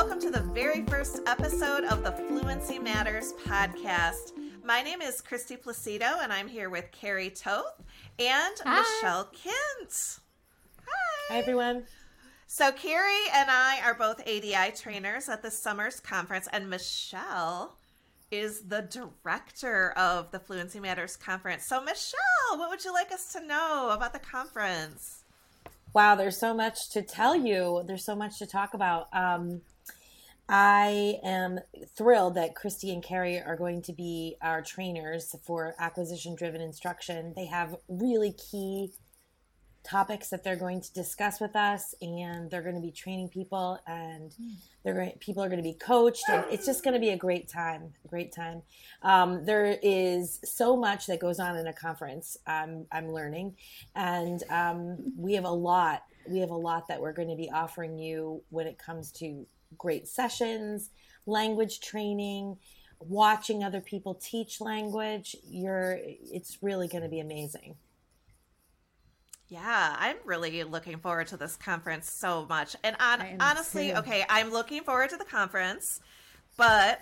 welcome to the very first episode of the Fluency Matters podcast. My name is Kristy Placido, and I'm here with Carrie Toth and Hi. Michelle Kindt. Hi. Hi, everyone. So, Carrie and I are both ADI trainers at the Summer's Conference, and Michelle is the director of the Fluency Matters Conference. So, Michelle, what would you like us to know about the conference? Wow, there's so much to tell you. There's so much to talk about. Um, I am thrilled that Kristy and Carrie are going to be our trainers for acquisition driven instruction. They have really key topics that they're going to discuss with us and they're going to be training people and they're going people are going to be coached and it's just going to be a great time great time um, there is so much that goes on in a conference um, i'm learning and um, we have a lot we have a lot that we're going to be offering you when it comes to great sessions, language training, watching other people teach language. You're it's really going to be amazing. Yeah, I'm really looking forward to this conference so much. And on, honestly, too. okay, I'm looking forward to the conference, but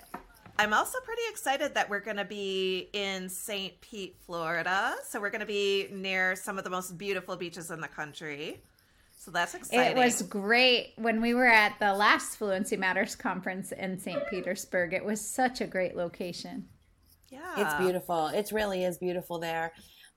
I'm also pretty excited that we're going to be in St. Pete, Florida. So we're going to be near some of the most beautiful beaches in the country. So that's exciting. It was great when we were at the last Fluency Matters conference in St. Petersburg. It was such a great location. Yeah. It's beautiful. It really is beautiful there.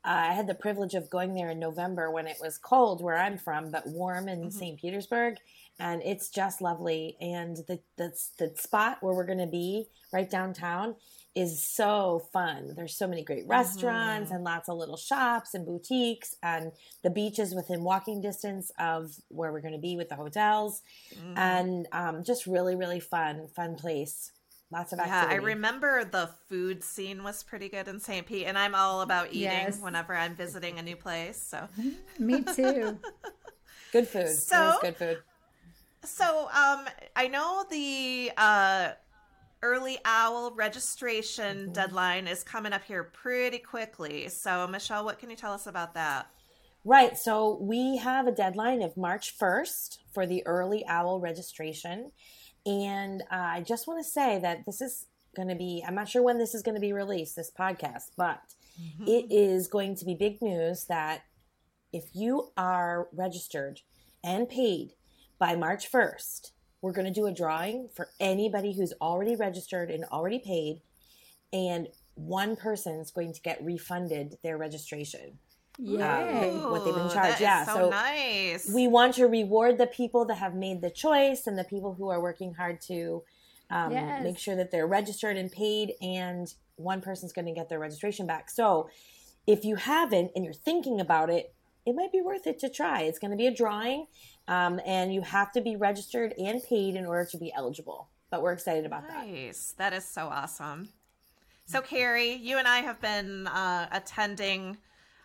Uh, I had the privilege of going there in November when it was cold where I'm from, but warm in mm-hmm. St. Petersburg. And it's just lovely. And the, the, the spot where we're going to be right downtown is so fun. There's so many great restaurants mm-hmm. and lots of little shops and boutiques, and the beaches within walking distance of where we're going to be with the hotels, mm. and um, just really, really fun, fun place. Lots of activity. Yeah, I remember the food scene was pretty good in St. Pete, and I'm all about eating yes. whenever I'm visiting a new place. So, me too. good food. So good food. So, um, I know the uh early owl registration mm-hmm. deadline is coming up here pretty quickly. So, Michelle, what can you tell us about that? Right. So, we have a deadline of March 1st for the early owl registration. And uh, I just want to say that this is going to be, I'm not sure when this is going to be released, this podcast, but mm-hmm. it is going to be big news that if you are registered and paid by March 1st, we're going to do a drawing for anybody who's already registered and already paid, and one person is going to get refunded their registration. Yeah, um, what they've been charged. yeah, so, so nice. We want to reward the people that have made the choice and the people who are working hard to um, yes. make sure that they're registered and paid, and one person's going to get their registration back. So, if you haven't and you're thinking about it, it might be worth it to try. It's going to be a drawing. Um, and you have to be registered and paid in order to be eligible. But we're excited about nice. that. Nice. That is so awesome. So, Carrie, you and I have been uh, attending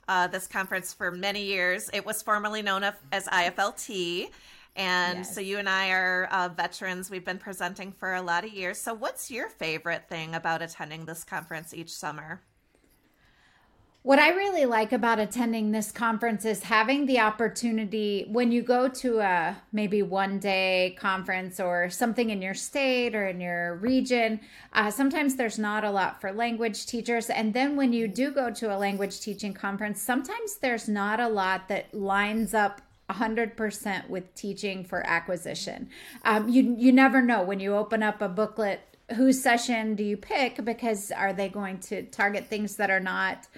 uh, this conference for many years. It was formerly known as IFLT. And yes. so you and I are uh, veterans. We've been presenting for a lot of years. So, what's your favorite thing about attending this conference each summer? What I really like about attending this conference is having the opportunity when you go to a maybe one day conference or something in your state or in your region. Uh, sometimes there's not a lot for language teachers. And then when you do go to a language teaching conference, sometimes there's not a lot that lines up 100% with teaching for acquisition. Um, you, you never know when you open up a booklet whose session do you pick because are they going to target things that are not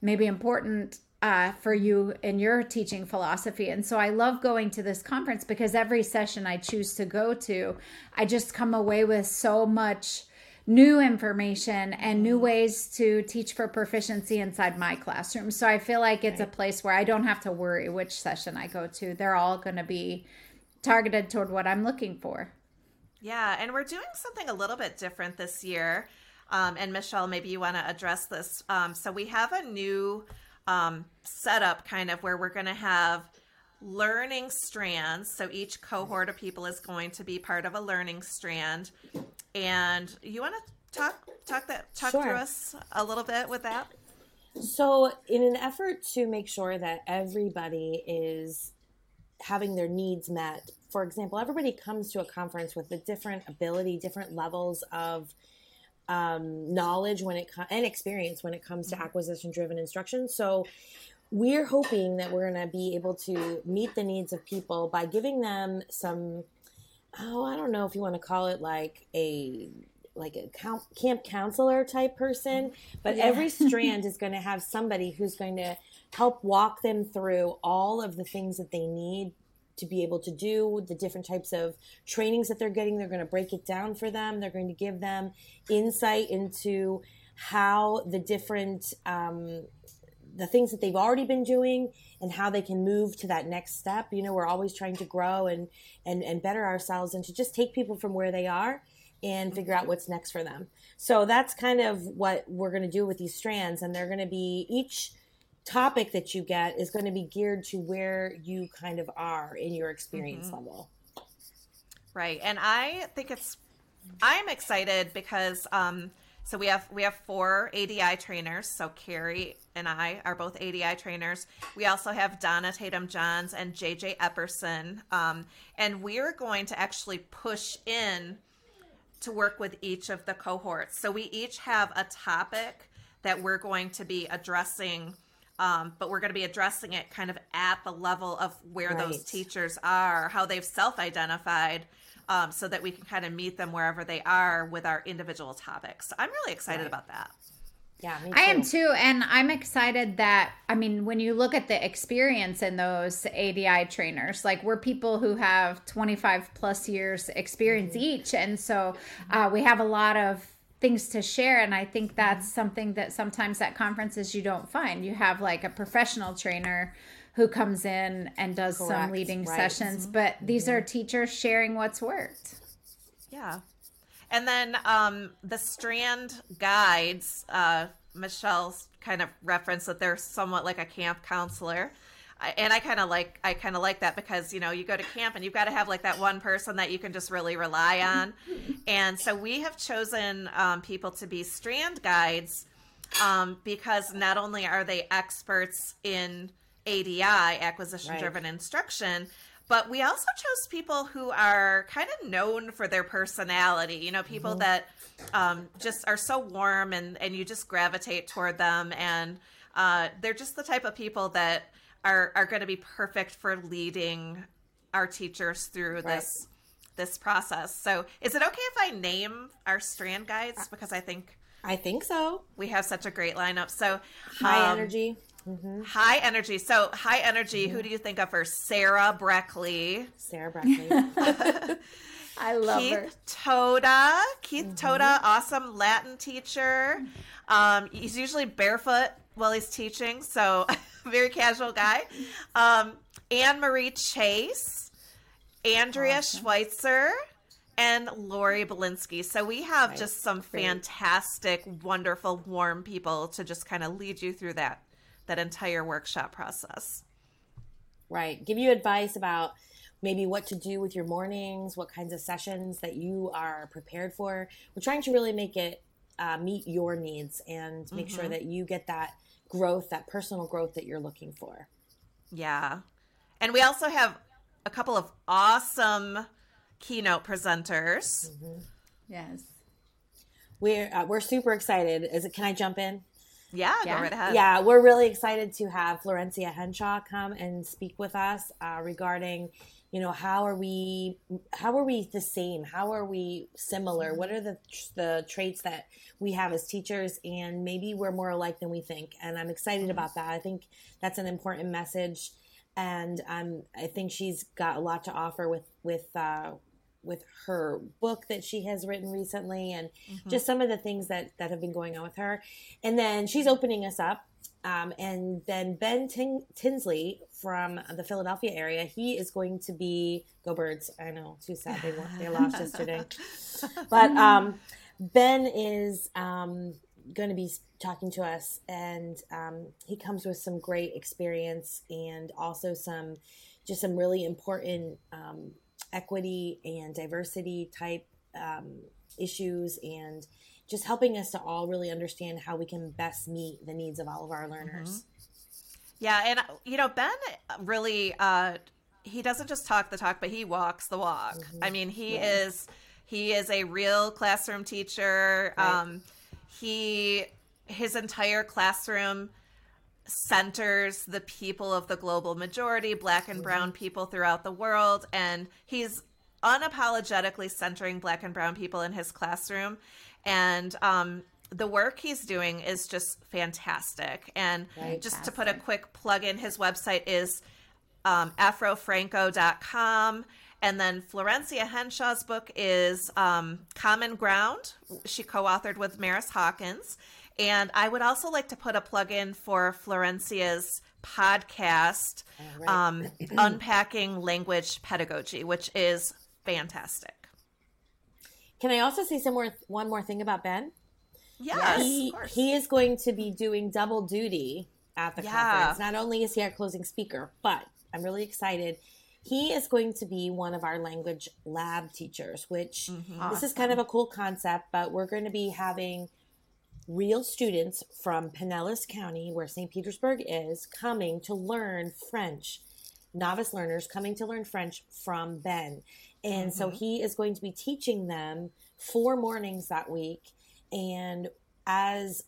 maybe important uh, for you in your teaching philosophy. And so I love going to this conference because every session I choose to go to, I just come away with so much new information and new ways to teach for proficiency inside my classroom. So I feel like it's right. a place where I don't have to worry which session I go to. They're all going to be targeted toward what I'm looking for. Yeah, and we're doing something a little bit different this year. Um, and Michelle, maybe you want to address this. Um, so we have a new um, setup kind of where we're going to have learning strands. So each cohort of people is going to be part of a learning strand. And you want to talk talk that talk sure. to us a little bit with that? So, in an effort to make sure that everybody is having their needs met for example, everybody comes to a conference with a different ability, different levels of um, knowledge when it and experience when it comes to acquisition driven instruction. So we're hoping that we're going to be able to meet the needs of people by giving them some oh i don't know if you want to call it like a like a camp counselor type person but yeah. every strand is going to have somebody who's going to help walk them through all of the things that they need to be able to do the different types of trainings that they're getting. They're going to break it down for them. They're going to give them insight into how the different um, the things that they've already been doing and how they can move to that next step. You know we're always trying to grow and and and better ourselves and to just take people from where they are and figure out what's next for them. So that's kind of what we're going to do with these strands. And they're going to be each topic that you get is going to be geared to where you kind of are in your experience mm-hmm. level right and i think it's i'm excited because um so we have we have four ADI trainers. So Carrie and I are both ADI trainers. We also have Donna Tatum Johns and JJ Epperson, um, and we're going to actually push in to work with each of the cohorts. So we each have a topic that we're going to be addressing. Um, but we're going to be addressing it kind of at the level of where right. those teachers are, how they've self identified, um, so that we can kind of meet them wherever they are with our individual topics. So I'm really excited right. about that. Yeah, I am too. And I'm excited that, I mean, when you look at the experience in those ADI trainers, like we're people who have 25 plus years experience mm-hmm. each. And so uh, we have a lot of things to share. And I think that's mm-hmm. something that sometimes at conferences you don't find. You have like a professional trainer who comes in and does Correct. some leading right. sessions, mm-hmm. but these mm-hmm. are teachers sharing what's worked. Yeah. And then um, the strand guides, uh, Michelle's kind of referenced that they're somewhat like a camp counselor. And I kind of like I kind of like that because you know you go to camp and you've got to have like that one person that you can just really rely on, and so we have chosen um, people to be strand guides um, because not only are they experts in ADI, acquisition driven right. instruction. But we also chose people who are kind of known for their personality, you know, people mm-hmm. that um, just are so warm and, and you just gravitate toward them. And uh, they're just the type of people that are, are going to be perfect for leading our teachers through right. this this process. So, is it okay if I name our strand guides because I think I think so. We have such a great lineup. So, high um, energy. Mm-hmm. High energy. So high energy. Mm-hmm. Who do you think of first? Sarah Breckley. Sarah Breckley. I love her. Keith her. Toda. Keith mm-hmm. Toda, awesome Latin teacher. Um, he's usually barefoot while he's teaching, so very casual guy. Um, Anne Marie Chase, Andrea awesome. Schweitzer, and Lori Belinsky. So we have just some Great. fantastic, wonderful, warm people to just kind of lead you through that that entire workshop process. Right. Give you advice about maybe what to do with your mornings, what kinds of sessions that you are prepared for. We're trying to really make it uh, meet your needs and make mm-hmm. sure that you get that growth, that personal growth that you're looking for. Yeah. And we also have a couple of awesome keynote presenters. Mm-hmm. Yes. We're uh, we're super excited. Is it can I jump in? Yeah, yeah. go right ahead. Yeah, we're really excited to have Florencia Henshaw come and speak with us uh, regarding, you know, how are we, how are we the same? How are we similar? What are the the traits that we have as teachers? And maybe we're more alike than we think. And I'm excited about that. I think that's an important message, and um, I think she's got a lot to offer with with uh, with her book that she has written recently and mm-hmm. just some of the things that that have been going on with her. And then she's opening us up. Um, and then ben Tin- tinsley from the philadelphia area he is going to be go birds. I know too sad. They, they lost yesterday. But um, ben is um, going to be talking to us and um, he comes with some great experience and also some just some really important um, equity and diversity type um, issues and just helping us to all really understand how we can best meet the needs of all of our learners. Mm-hmm. Yeah, and you know Ben really uh, he doesn't just talk the talk, but he walks the walk. Mm-hmm. I mean, he yes. is he is a real classroom teacher. Right. Um, he his entire classroom centers the people of the global majority, black and brown people throughout the world, and he's unapologetically centering black and brown people in his classroom. And um, the work he's doing is just fantastic. And fantastic. just to put a quick plug in, his website is um, afrofranco.com. And then Florencia Henshaw's book is um, Common Ground. She co authored with Maris Hawkins. And I would also like to put a plug in for Florencia's podcast, right. um, Unpacking Language Pedagogy, which is fantastic. Can I also say some more, one more thing about Ben? Yes, he, he is going to be doing double duty at the yeah. conference. Not only is he our closing speaker, but I'm really excited. He is going to be one of our language lab teachers, which mm-hmm. awesome. this is kind of a cool concept, but we're going to be having real students from Pinellas County, where St. Petersburg is, coming to learn French. Novice learners coming to learn French from Ben. And mm-hmm. so he is going to be teaching them four mornings that week and as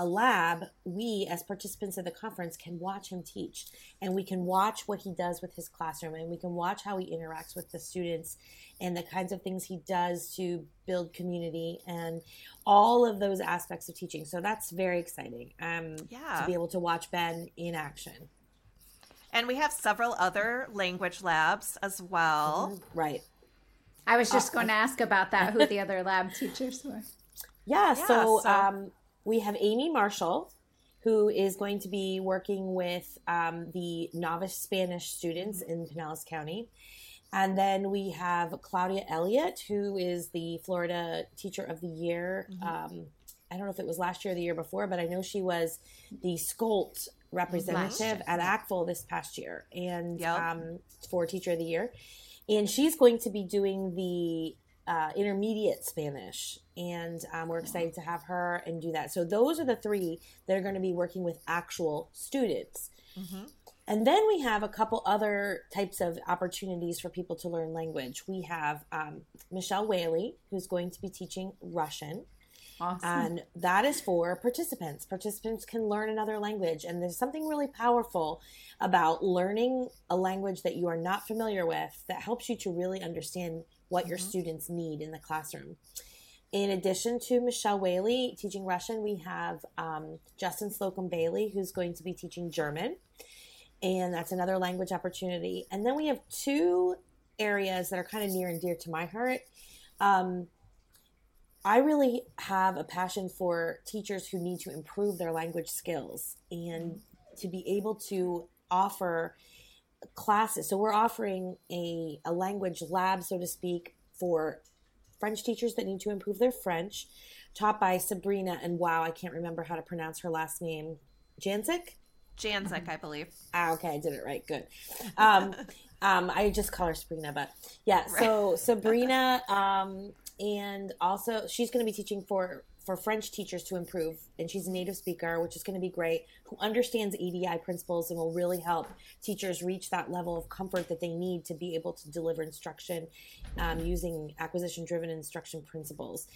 a lab, we as participants of the conference can watch him teach and we can watch what he does with his classroom and we can watch how he interacts with the students and the kinds of things he does to build community and all of those aspects of teaching. So that's very exciting um, yeah. to be able to watch Ben in action. And we have several other language labs as well. Right. I was just uh, going to ask about that, who the other lab teachers were. Yeah, yeah so, so... Um, we have Amy Marshall, who is going to be working with um, the novice Spanish students in Pinellas County. And then we have Claudia Elliott, who is the Florida Teacher of the Year. Mm-hmm. Um, I don't know if it was last year or the year before, but I know she was the SCOLT representative at ACTFL this past year and yep. um, for Teacher of the Year. And she's going to be doing the uh, intermediate Spanish, and um, we're excited to have her and do that. So those are the three that are going to be working with actual students. Mm-hmm. And then we have a couple other types of opportunities for people to learn language. We have um, Michelle Whaley, who's going to be teaching Russian. Awesome. And that is for participants. Participants can learn another language. And there's something really powerful about learning a language that you are not familiar with that helps you to really understand what mm-hmm. your students need in the classroom. In addition to Michelle Whaley teaching Russian, we have um, Justin Slocum Bailey, who's going to be teaching German. And that's another language opportunity. And then we have two areas that are kind of near and dear to my heart. Um, I really have a passion for teachers who need to improve their language skills and to be able to offer classes. So we're offering a, a language lab, so to speak, for French teachers that need to improve their French, taught by Sabrina. And wow, I can't remember how to pronounce her last name. Janzik? Janzik, I believe. Ah, okay, I did it right. Good. Um, um, I just call her Sabrina, but yeah. So Sabrina, um, and also she's going to be teaching for for French teachers to improve. And she's a native speaker, which is going to be great, who understands ADI principles and will really help teachers reach that level of comfort that they need to be able to deliver instruction um, using acquisition driven instruction principles.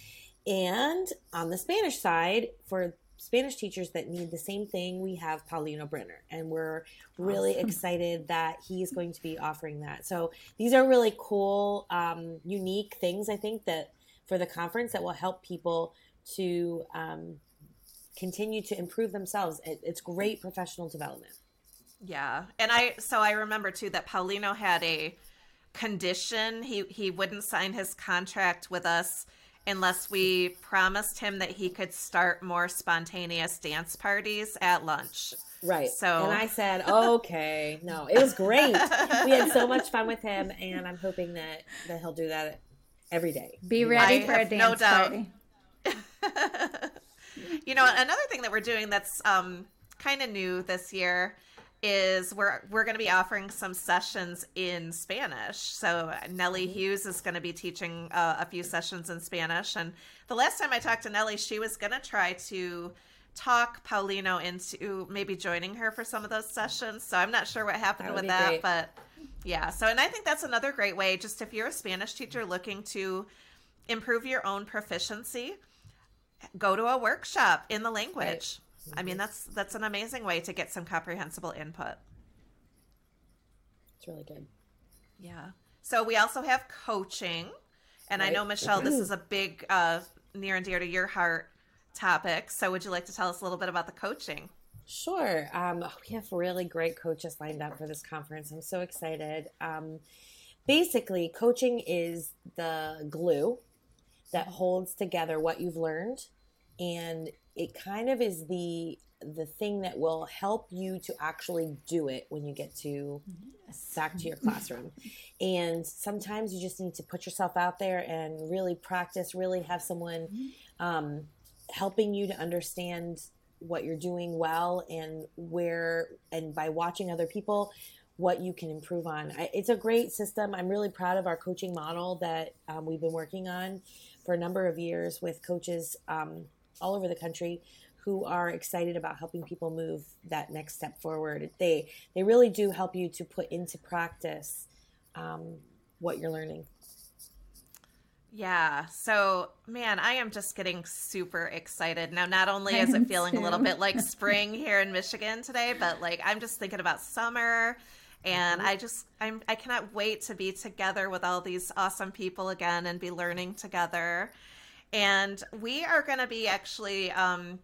And on the Spanish side, for Spanish teachers that need the same thing, we have Paulino Brenner, and we're really awesome. excited that he's going to be offering that. So these are really cool, um, unique things I think that for the conference that will help people to um, continue to improve themselves. It, it's great professional development. Yeah, and I so I remember too that Paulino had a condition. He he wouldn't sign his contract with us unless we promised him that he could start more spontaneous dance parties at lunch. Right. So and I said, okay, no, it was great. we had so much fun with him, and I'm hoping that that he'll do that every day. Be ready I for a dance no doubt. party. you know, another thing that we're doing that's um, kind of new this year is we're we're going to be offering some sessions in Spanish. So Nellie. Hughes is going to be teaching uh, a few sessions in Spanish. And the last time I talked to Nellie, she was going to try to talk Paulino into maybe joining her for some of those sessions. So I'm not sure what happened with that, great. but Yeah. So, and I think that's another great way. Just if you're a Spanish teacher looking to improve your own proficiency, go to a workshop in the language. Right. I mean, that's that's an amazing way to get some comprehensible input. It's really good. Yeah. So we also have coaching, and right. I know Michelle, this is a big uh, near and dear to your heart topic. So would you like to tell us a little bit about the coaching? Sure. Um, we have really great coaches lined up for this conference. I'm so excited. Um, basically, coaching is the glue that holds together what you've learned, and it kind of is the the thing that will help you to actually do it when you get to back to your classroom. and sometimes you just need to put yourself out there and really practice, really have someone um, helping you to understand what you're doing well and where, and by watching other people, what you can improve on. I, it's a great system. I'm really proud of our coaching model that um, we've been working on for a number of years with coaches um, all over the country who are excited about helping people move that next step forward. They they really do help you to put into practice um, what you're learning. Yeah. So, man, I am just getting super excited. Now, not only is it feeling a little bit like spring here in Michigan today, but like I'm just thinking about summer and mm-hmm. I just I'm I cannot wait to be together with all these awesome people again and be learning together. And we are going to be actually um,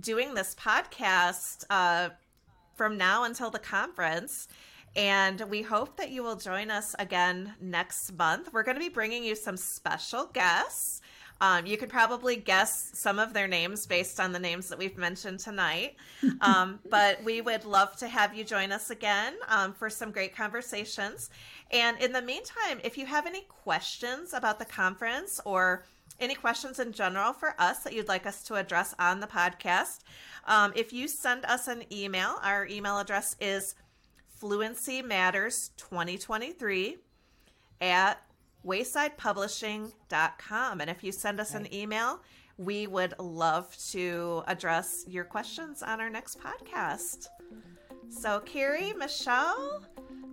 doing this podcast uh, from now until the conference. And we hope that you will join us again next month. We're going to be bringing you some special guests. Um, you could probably guess some of their names based on the names that we've mentioned tonight. Um, but we would love to have you join us again um, for some great conversations. And in the meantime, if you have any questions about the conference or any questions in general for us that you'd like us to address on the podcast, um, if you send us an email, our email address is Fluency Matters 2023 at waysidepublishing.com. And if you send us an email, we would love to address your questions on our next podcast. So, Carrie, Michelle,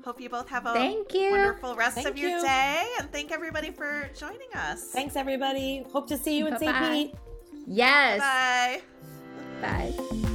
hope you both have a thank you. wonderful rest thank of your you. day. And thank everybody for joining us. Thanks, everybody. Hope to see you in St. Pete. Yes. Bye. Bye.